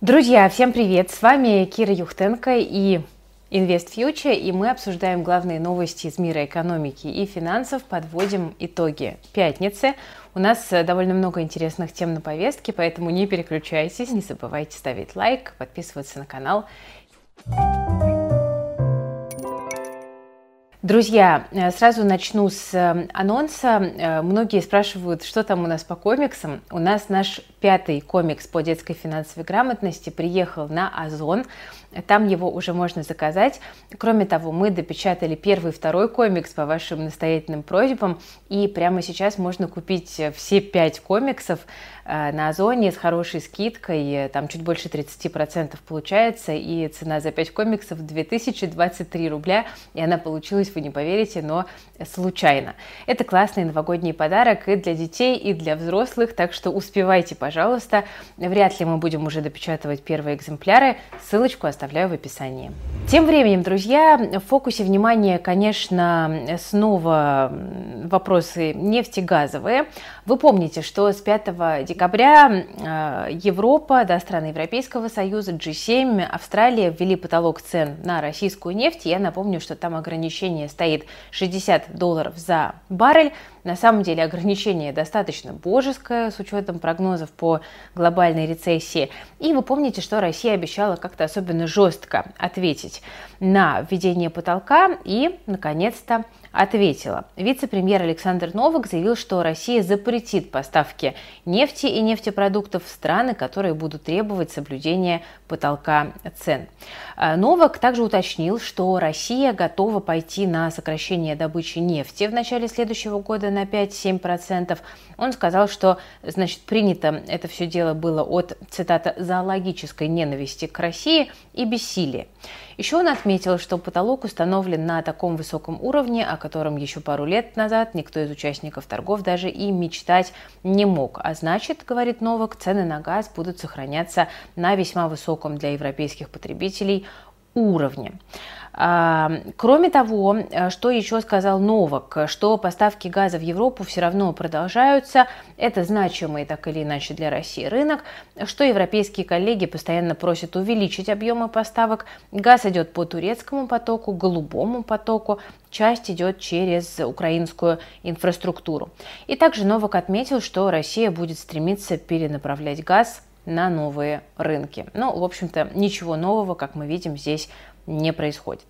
Друзья, всем привет! С вами Кира Юхтенко и Invest Future, и мы обсуждаем главные новости из мира экономики и финансов, подводим итоги пятницы. У нас довольно много интересных тем на повестке, поэтому не переключайтесь, не забывайте ставить лайк, подписываться на канал. Друзья, э, сразу начну с э, анонса. Э, многие спрашивают, что там у нас по комиксам. У нас наш пятый комикс по детской финансовой грамотности приехал на Озон. Там его уже можно заказать. Кроме того, мы допечатали первый и второй комикс по вашим настоятельным просьбам. И прямо сейчас можно купить все пять комиксов на Озоне с хорошей скидкой, там чуть больше 30% получается, и цена за 5 комиксов 2023 рубля, и она получилась, вы не поверите, но случайно. Это классный новогодний подарок и для детей, и для взрослых, так что успевайте, пожалуйста. Вряд ли мы будем уже допечатывать первые экземпляры, ссылочку оставляю в описании. Тем временем, друзья, в фокусе внимания, конечно, снова вопросы нефтегазовые. Вы помните, что с 5 декабря э, Европа, да, страны Европейского Союза, G7, Австралия ввели потолок цен на российскую нефть. Я напомню, что там ограничение стоит 60 долларов за баррель. На самом деле ограничение достаточно божеское с учетом прогнозов по глобальной рецессии. И вы помните, что Россия обещала как-то особенно жестко ответить на введение потолка и, наконец-то, ответила. Вице-премьер Александр Новак заявил, что Россия запретит поставки нефти и нефтепродуктов в страны, которые будут требовать соблюдения потолка цен. А, Новак также уточнил, что Россия готова пойти на сокращение добычи нефти в начале следующего года на 5-7%. Он сказал, что значит, принято это все дело было от, цитата, «зоологической ненависти к России и бессилия». Еще он отметил, что потолок установлен на таком высоком уровне, о котором еще пару лет назад никто из участников торгов даже и мечтать не мог. А значит, говорит Новак, цены на газ будут сохраняться на весьма высоком для европейских потребителей уровне. Кроме того, э, что еще сказал Новак, что поставки газа в Европу все равно продолжаются. Это значимый так или иначе для России рынок, что европейские коллеги постоянно просят увеличить объемы поставок. Газ идет по турецкому потоку, голубому потоку, часть идет через украинскую инфраструктуру. И также Новак отметил, что Россия будет стремиться перенаправлять газ на новые рынки. Ну, в общем-то, ничего нового, как мы видим, здесь не происходит.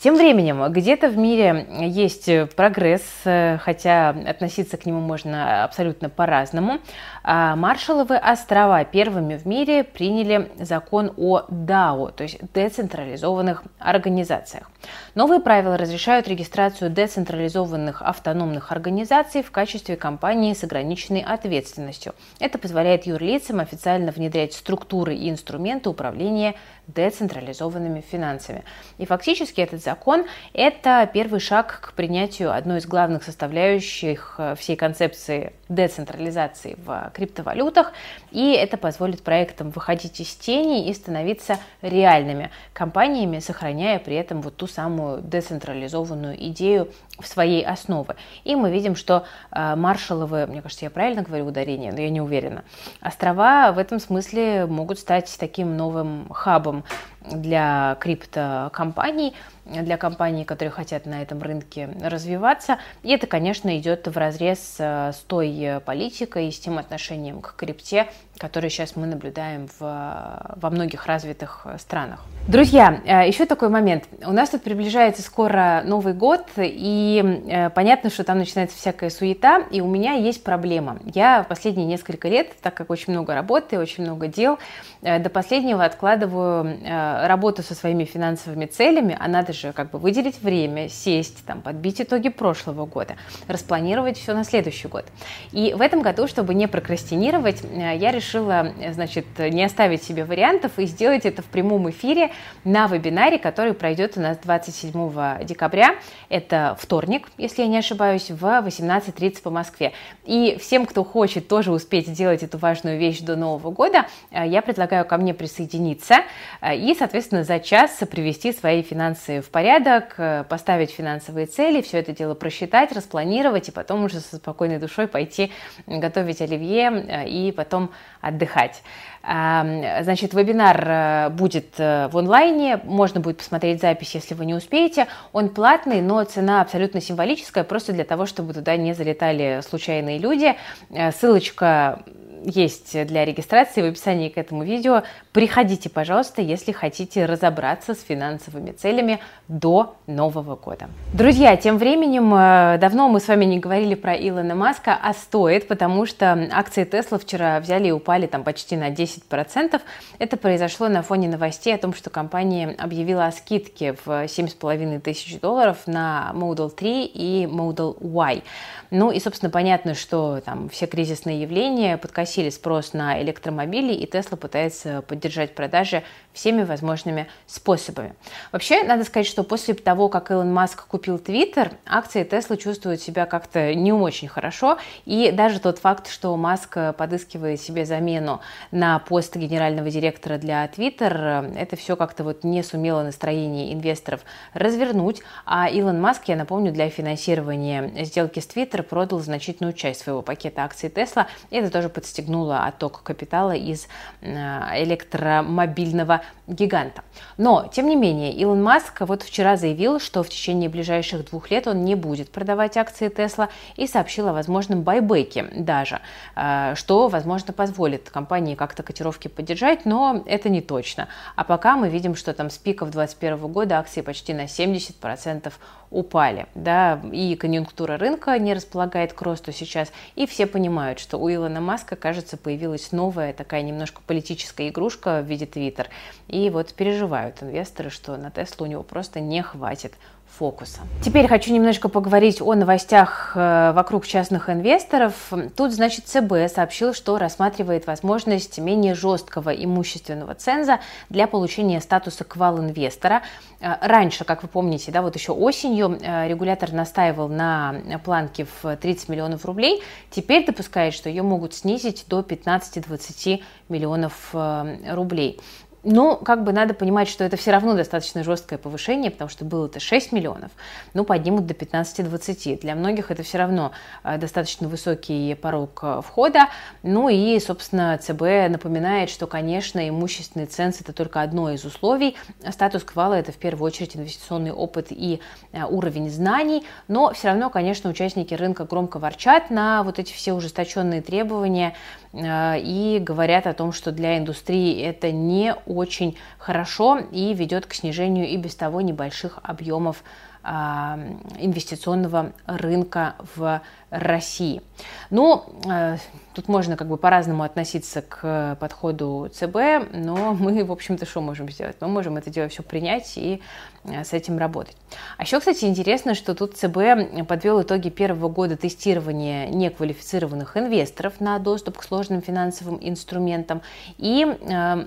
Тем временем, где-то в мире есть прогресс, хотя относиться к нему можно абсолютно по-разному. А Маршалловы острова первыми в мире приняли закон о DAO, то есть децентрализованных организациях. Новые правила разрешают регистрацию децентрализованных автономных организаций в качестве компании с ограниченной ответственностью. Это позволяет юрлицам официально внедрять структуры и инструменты управления децентрализованными финансами. И фактически этот закон – это первый шаг к принятию одной из главных составляющих э, всей концепции децентрализации в криптовалютах, и это позволит проектам выходить из тени и становиться реальными компаниями, сохраняя при этом вот ту самую децентрализованную идею в своей основе. И мы видим, что э, Маршалловы, мне кажется, я правильно говорю ударение, но я не уверена, острова в этом смысле могут стать таким новым хабом для криптокомпаний, для компаний, которые хотят на этом рынке развиваться. И это, конечно, идет в разрез э, с той политикой и с тем отношением к крипте, которое сейчас мы наблюдаем в, во многих развитых странах. Друзья, э, еще такой момент. У нас тут приближается скоро Новый год, и э, понятно, что там начинается всякая суета, и у меня есть проблема. Я в последние несколько лет, так как очень много работы, очень много дел, до последнего откладываю работу со своими финансовыми целями, а надо же как бы выделить время, сесть, там, подбить итоги прошлого года, распланировать все на следующий год. И в этом году, чтобы не прокрастинировать, э, я решила, значит, не оставить себе вариантов и сделать это в прямом эфире на вебинаре, который пройдет у нас 27 декабря. Это вторник, если я не ошибаюсь, в 18.30 по Москве. И всем, кто хочет тоже успеть сделать эту важную вещь до Нового года, э, я предлагаю ко мне присоединиться э, и, соответственно, за час привести свои финансы в порядок, э, поставить финансовые цели, все это дело просчитать, распланировать и потом уже со спокойной душой пойти готовить оливье э, и потом отдыхать. Значит, вебинар э, будет э, в онлайне, можно будет посмотреть запись, если вы не успеете. Он платный, но цена абсолютно символическая, просто для того, чтобы туда не залетали случайные люди. Э, ссылочка есть для регистрации в описании к этому видео. Приходите, пожалуйста, если хотите разобраться с финансовыми целями до Нового года. Друзья, тем временем, э, давно мы с вами не говорили про Илона Маска, а стоит, потому что акции Тесла вчера взяли и упали там почти на 10%. Это произошло на фоне новостей о том, что компания объявила о скидке в 7,5 тысяч долларов на Model 3 и Model Y. Ну и, собственно, понятно, что там все кризисные явления подкосили спрос на электромобили, и Tesla пытается поддержать продажи всеми возможными способами. Вообще, надо сказать, что после того, как Илон Маск купил Twitter, акции Tesla чувствуют себя как-то не очень хорошо, и даже тот факт, что Маск подыскивает себе замену на пост генерального директора для Twitter, это все как-то вот не сумело настроение инвесторов развернуть, а Илон Маск, я напомню, для финансирования сделки с Твиттер продал значительную часть своего пакета акций Тесла. И это тоже подстегнуло отток капитала из э, электромобильного гиганта. Но, тем не менее, Илон Маск вот вчера заявил, что в течение ближайших двух лет он не будет продавать акции Тесла и сообщил о возможном байбеке даже, э, что, возможно, позволит компании как-то котировки поддержать, но это не точно. А пока мы видим, что там с пиков 2021 года акции почти на 70% упали, да, и конъюнктура рынка не располагает к росту сейчас, и все понимают, что у Илона Маска, кажется, появилась новая такая немножко политическая игрушка в виде Твиттер, и вот переживают инвесторы, что на Теслу у него просто не хватит фокуса. Теперь хочу немножко поговорить о новостях э, вокруг частных инвесторов. Тут, значит, ЦБ сообщил, что рассматривает возможность менее жесткого имущественного ценза для получения статуса квал-инвестора. Э, раньше, как вы помните, да, вот еще осенью э, регулятор настаивал на планке в 30 миллионов рублей. Теперь допускает, что ее могут снизить до 15-20 миллионов рублей. Но как бы надо понимать, что это все равно достаточно жесткое повышение, потому что было это 6 миллионов, ну поднимут до 15-20. Для многих это все равно э, достаточно высокий порог э, входа. Ну и, собственно, ЦБ напоминает, что, конечно, имущественный ценз это только одно из условий. Статус квала это в первую очередь инвестиционный опыт и э, уровень знаний, но все равно, конечно, участники рынка громко ворчат на вот эти все ужесточенные требования и говорят о том, что для индустрии это не очень хорошо и ведет к снижению и без того небольших объемов а, инвестиционного рынка в России. Ну, э, тут можно как бы по-разному относиться к подходу ЦБ, но мы, в общем-то, что можем сделать? Мы можем это дело все принять и э, с этим работать. А еще, кстати, интересно, что тут ЦБ подвел итоги первого года тестирования неквалифицированных инвесторов на доступ к сложным финансовым инструментам и э,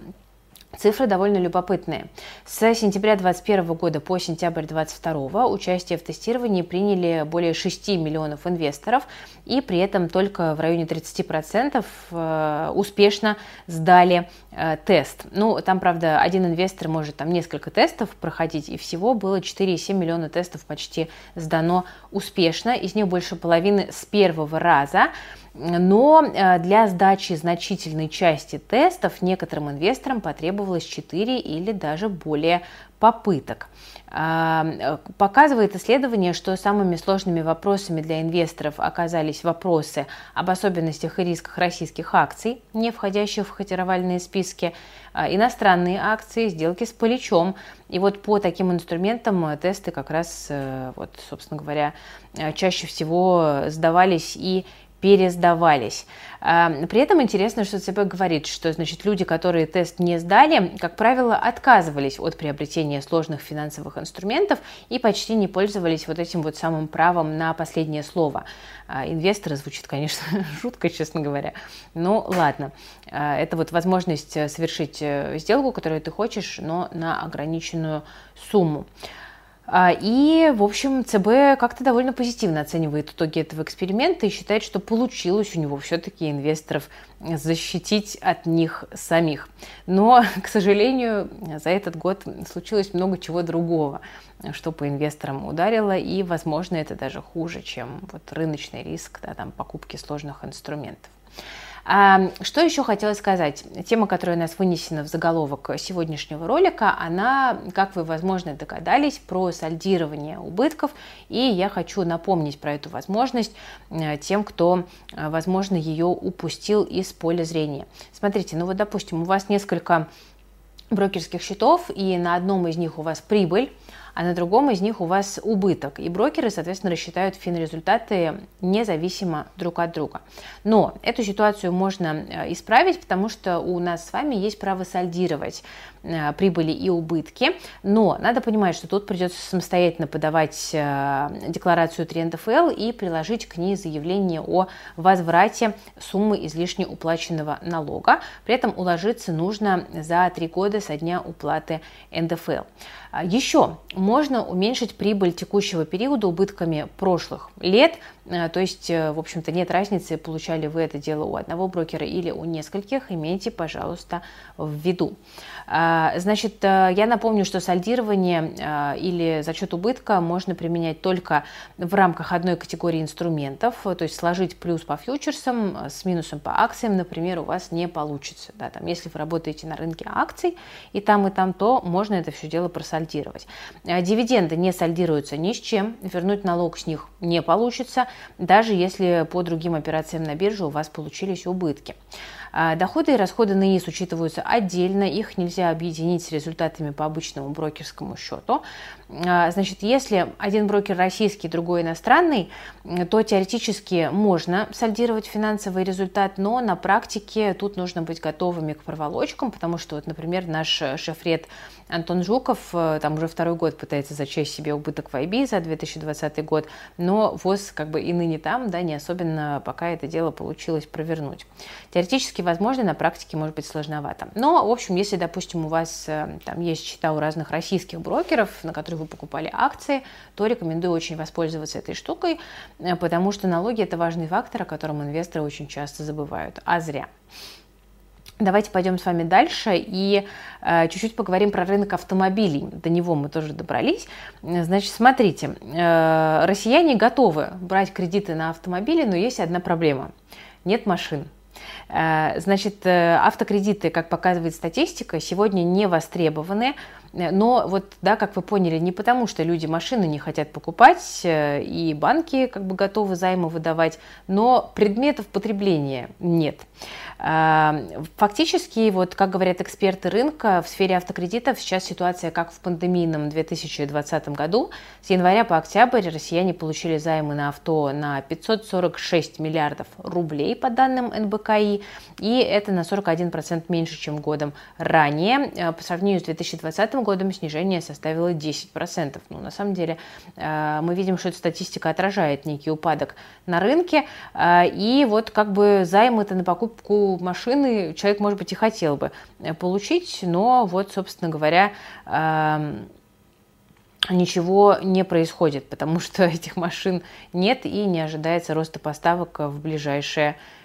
Цифры довольно любопытные. С сентября 2021 года по сентябрь 2022 участие в тестировании приняли более 6 миллионов инвесторов, и при этом только в районе 30% э, успешно сдали э, тест. Ну, там, правда, один инвестор может там несколько тестов проходить, и всего было 4,7 миллиона тестов почти сдано успешно, из них больше половины с первого раза. Но э, для сдачи значительной части тестов некоторым инвесторам потребовалось 4 или даже более попыток. А, э, показывает исследование, что самыми сложными вопросами для инвесторов оказались вопросы об особенностях и рисках российских акций, не входящих в котировальные списки, а, иностранные акции, сделки с плечом. И вот по таким инструментам э, тесты как раз, вот, собственно говоря, чаще всего сдавались и пересдавались. При этом интересно, что ЦБ говорит, что значит, люди, которые тест не сдали, как правило, отказывались от приобретения сложных финансовых инструментов и почти не пользовались вот этим вот самым правом на последнее слово. А, инвесторы звучит, конечно, жутко, честно говоря. Ну, ладно. А, это вот возможность э, совершить э, сделку, которую ты хочешь, но на ограниченную сумму. А, и, в общем, ЦБ как-то довольно позитивно оценивает итоги этого эксперимента и считает, что получилось у него все-таки инвесторов защитить от них самих. Но, к сожалению, за этот год случилось много чего другого, что по инвесторам ударило, и, возможно, это даже хуже, чем вот рыночный риск да, там, покупки сложных инструментов. Что еще хотела сказать? Тема, которая у нас вынесена в заголовок сегодняшнего ролика, она, как вы, возможно, догадались, про сальдирование убытков. И я хочу напомнить про эту возможность э, тем, кто, э, возможно, ее упустил из поля зрения. Смотрите, ну вот, допустим, у вас несколько брокерских счетов, и на одном из них у вас прибыль, а на другом из них у вас убыток. И брокеры, соответственно, рассчитают финрезультаты независимо друг от друга. Но эту ситуацию можно э, исправить, потому что у нас с вами есть право сальдировать э, прибыли и убытки. Но надо понимать, что тут придется самостоятельно подавать э, декларацию 3 НДФЛ и приложить к ней заявление о возврате суммы излишне уплаченного налога. При этом уложиться нужно за три года со дня уплаты НДФЛ. Еще можно уменьшить прибыль текущего периода убытками прошлых лет, э, то есть, э, в общем-то, нет разницы, получали вы это дело у одного брокера или у нескольких, имейте, пожалуйста, в виду. А, значит, э, я напомню, что сальдирование или зачет убытка можно применять только в рамках одной категории инструментов, то есть сложить плюс по фьючерсам с минусом по акциям, например, у вас не получится. Да, там, если вы работаете на рынке акций и там, и там, то можно это все дело просальдировать. Дивиденды не сальдируются ни с чем, вернуть налог с них не получится, даже если по другим операциям на бирже у вас получились убытки. А, доходы и расходы на ИИС учитываются отдельно, их нельзя объединить с результатами по обычному брокерскому счету. А, значит, если один брокер российский, другой иностранный, то теоретически можно сальдировать финансовый результат, но на практике тут нужно быть готовыми к проволочкам, потому что, вот, например, наш шефред Антон Жуков э, там уже второй год пытается зачесть себе убыток в IB за 2020 год, но ВОЗ как бы и ныне там, да, не особенно пока это дело получилось провернуть. Теоретически возможно, на практике может быть сложновато. Но, в общем, если, допустим, у вас э, там есть счета у разных российских брокеров, на которых вы покупали акции, то рекомендую очень воспользоваться этой штукой, э, потому что налоги – это важный фактор, о котором инвесторы очень часто забывают, а зря. Давайте пойдем с вами дальше и э, чуть-чуть поговорим про рынок автомобилей. До него мы тоже добрались. Значит, смотрите, э, россияне готовы брать кредиты на автомобили, но есть одна проблема. Нет машин. Э, значит, э, автокредиты, как показывает статистика, сегодня не востребованы. Но вот, да, как вы поняли, не потому, что люди машины не хотят покупать, э, и банки как бы готовы займы выдавать, но предметов потребления нет. Эм, фактически, вот как говорят эксперты рынка, в сфере автокредитов сейчас ситуация как в пандемийном 2020 году. С января по октябрь россияне получили займы на авто на 546 миллиардов рублей по данным НБКИ, и это на 41% меньше, чем годом ранее. Э, по сравнению с 2020 годом снижение составило 10%. Ну, на самом деле э, мы видим, что эта статистика отражает некий упадок на рынке, э, и вот как бы займы-то на покупку машины человек, может быть, и хотел бы э, получить, но вот, собственно говоря, эм, ничего не происходит, потому что этих машин нет и не ожидается роста поставок в ближайшее время.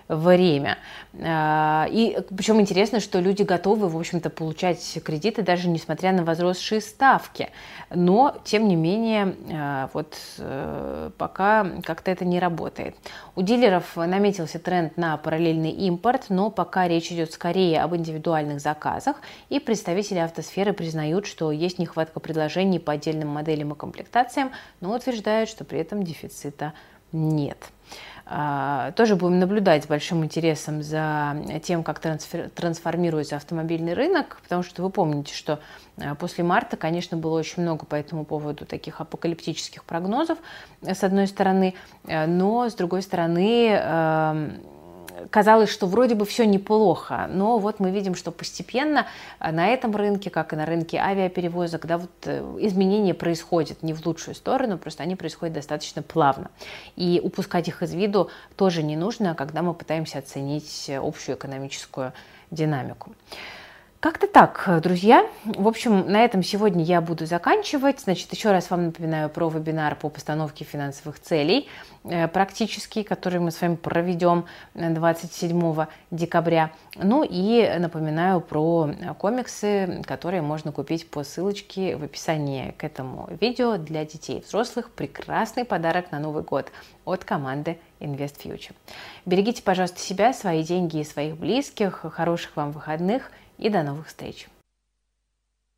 А, и причем интересно, что люди готовы, в общем-то, получать кредиты даже несмотря на возросшие ставки. Но, тем не менее, а, вот э, пока как-то это не работает. У дилеров наметился тренд на параллельный импорт, но пока речь идет скорее об индивидуальных заказах, и представители автосферы признают, что есть нехватка предложений по отдельным моделям и комплектациям, но утверждают, что при этом дефицита нет. А, тоже будем наблюдать с большим интересом за тем, как трансформируется автомобильный рынок, потому что вы помните, что а, после марта, конечно, было очень много по этому поводу таких апокалиптических прогнозов, с одной стороны, э, но с другой стороны, эм, казалось, что вроде бы все неплохо, но вот мы видим, что постепенно э, на этом рынке, как и на рынке авиаперевозок, да, вот э, изменения происходят не в лучшую сторону, просто они происходят достаточно плавно. И упускать их из виду тоже не нужно, когда мы пытаемся оценить общую экономическую динамику. Как-то так, друзья. В общем, на этом сегодня я буду заканчивать. Значит, еще раз вам напоминаю про вебинар по постановке финансовых целей э, практический, который мы с вами проведем 27 декабря. Ну и напоминаю про комиксы, которые можно купить по ссылочке в описании к этому видео для детей и взрослых. Прекрасный подарок на Новый год от команды Invest Future. Берегите, пожалуйста, себя, свои деньги и своих близких. Хороших вам выходных и до новых встреч!